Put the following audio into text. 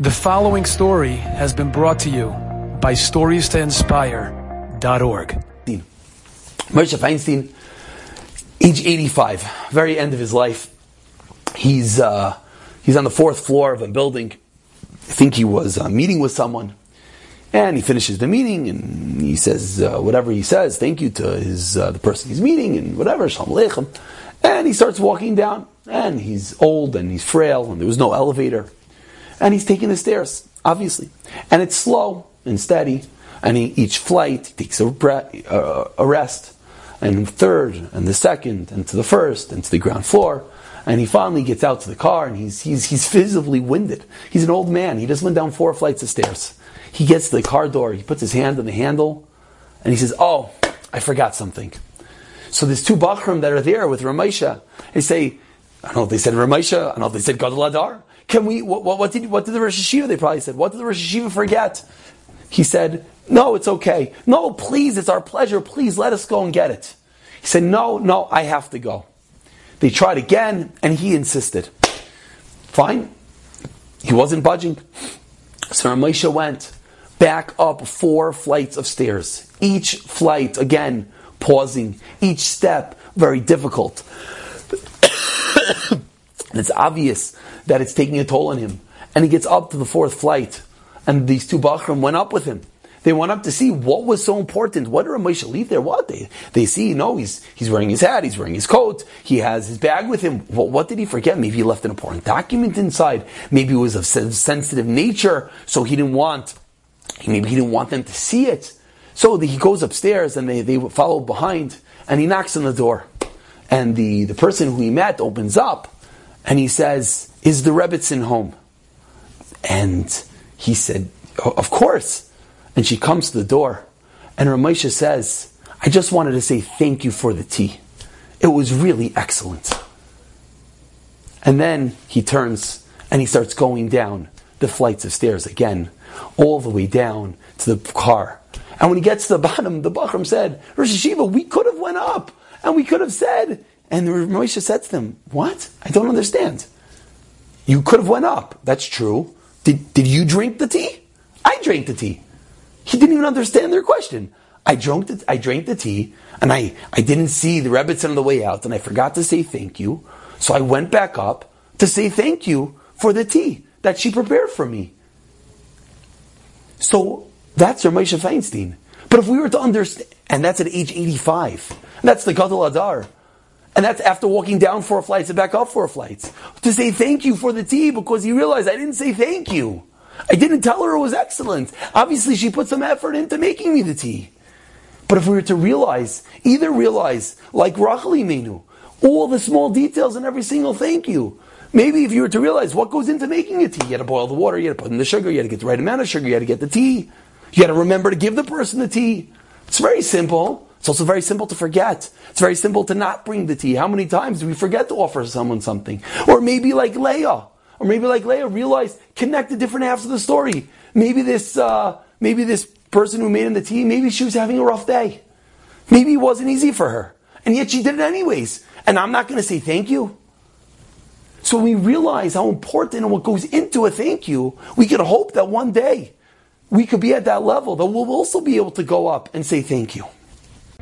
The following story has been brought to you by StoriesToInspire.org. Moshe Feinstein, age 85, very end of his life. He's, uh, he's on the fourth floor of a building. I think he was uh, meeting with someone. And he finishes the meeting and he says uh, whatever he says, thank you to his, uh, the person he's meeting and whatever, shalom aleichem. And he starts walking down. And he's old and he's frail and there was no elevator and he's taking the stairs, obviously. And it's slow and steady, and he, each flight he takes a, uh, a rest, and the third, and the second, and to the first, and to the ground floor. And he finally gets out to the car, and he's, he's, he's visibly winded. He's an old man. He just went down four flights of stairs. He gets to the car door, he puts his hand on the handle, and he says, Oh, I forgot something. So there's two Bochurim that are there with Reb Moshe. They say, I don't know if they said Reb Moshe, I don't know if they said Gadol HaDor. Can we, what, what, did, what did the Rosh Yeshiva, they probably said, what did the Rosh Yeshiva forget? He said, no, it's okay. No, please, it's our pleasure. Please let us go and get it. He said, no, no, I have to go. They tried again, and he insisted. Fine. He wasn't budging. So Reb Moshe went back up four flights of stairs. Each flight, again, pausing. Each step, very difficult. And it's obvious that it's taking a toll on him. And he gets up to the fourth flight, and these two Bochurim went up with him. They went up to see what was so important. What did Reb Moshe leave there? What they they see? No, he's he's wearing his hat. He's wearing his coat. He has his bag with him. Well, what did he forget? Maybe he left an important document inside. Maybe it was of sensitive nature, so he didn't want. Maybe he didn't want them to see it. So he goes upstairs, and they they follow behind, and he knocks on the door, and the the person who he met opens up, and he says, Is the Rebbetzin home? And he said, Of course. And she comes to the door, and Reb Moshe says, I just wanted to say thank you for the tea. It was really excellent. And then he turns and he starts going down the flights of stairs again, all the way down to the car. And when he gets to the bottom, the Bochurim said, Rosh Yeshiva, we could have went up and we could have said, and the Moshe said to them, What? I don't understand. You could have went up. That's true. Did, did you drink the tea? I drank the tea. He didn't even understand their question. I drank the, I drank the tea, and I, I didn't see the Rebbetzin on the way out, and I forgot to say thank you. So I went back up to say thank you for the tea that she prepared for me. So that's Reb Moshe Feinstein. But if we were to understand, and that's at age 85, that's the Gadol HaDor. And that's after walking down four flights and back up four flights. To say thank you for the tea because he realized I didn't say thank you. I didn't tell her it was excellent. Obviously, she put some effort into making me the tea. But if we were to realize, either realize, like Rachel Imeinu, all the small details in every single thank you. Maybe if you were to realize what goes into making a tea, you had to boil the water, you had to put in the sugar, you had to get the right amount of sugar, you had to get the tea. You had to remember to give the person the tea. It's very simple. It's also very simple to forget. It's very simple to not bring the tea. How many times do we forget to offer someone something? Or maybe like Leah, or maybe like Leah, realize connect the different halves of the story. Maybe this, uh, maybe this person who made him the tea, maybe she was having a rough day. Maybe it wasn't easy for her, and yet she did it anyways. And I'm not going to say thank you. So we realize how important and what goes into a thank you, we can hope that one day we could be at that level that we'll also be able to go up and say thank you.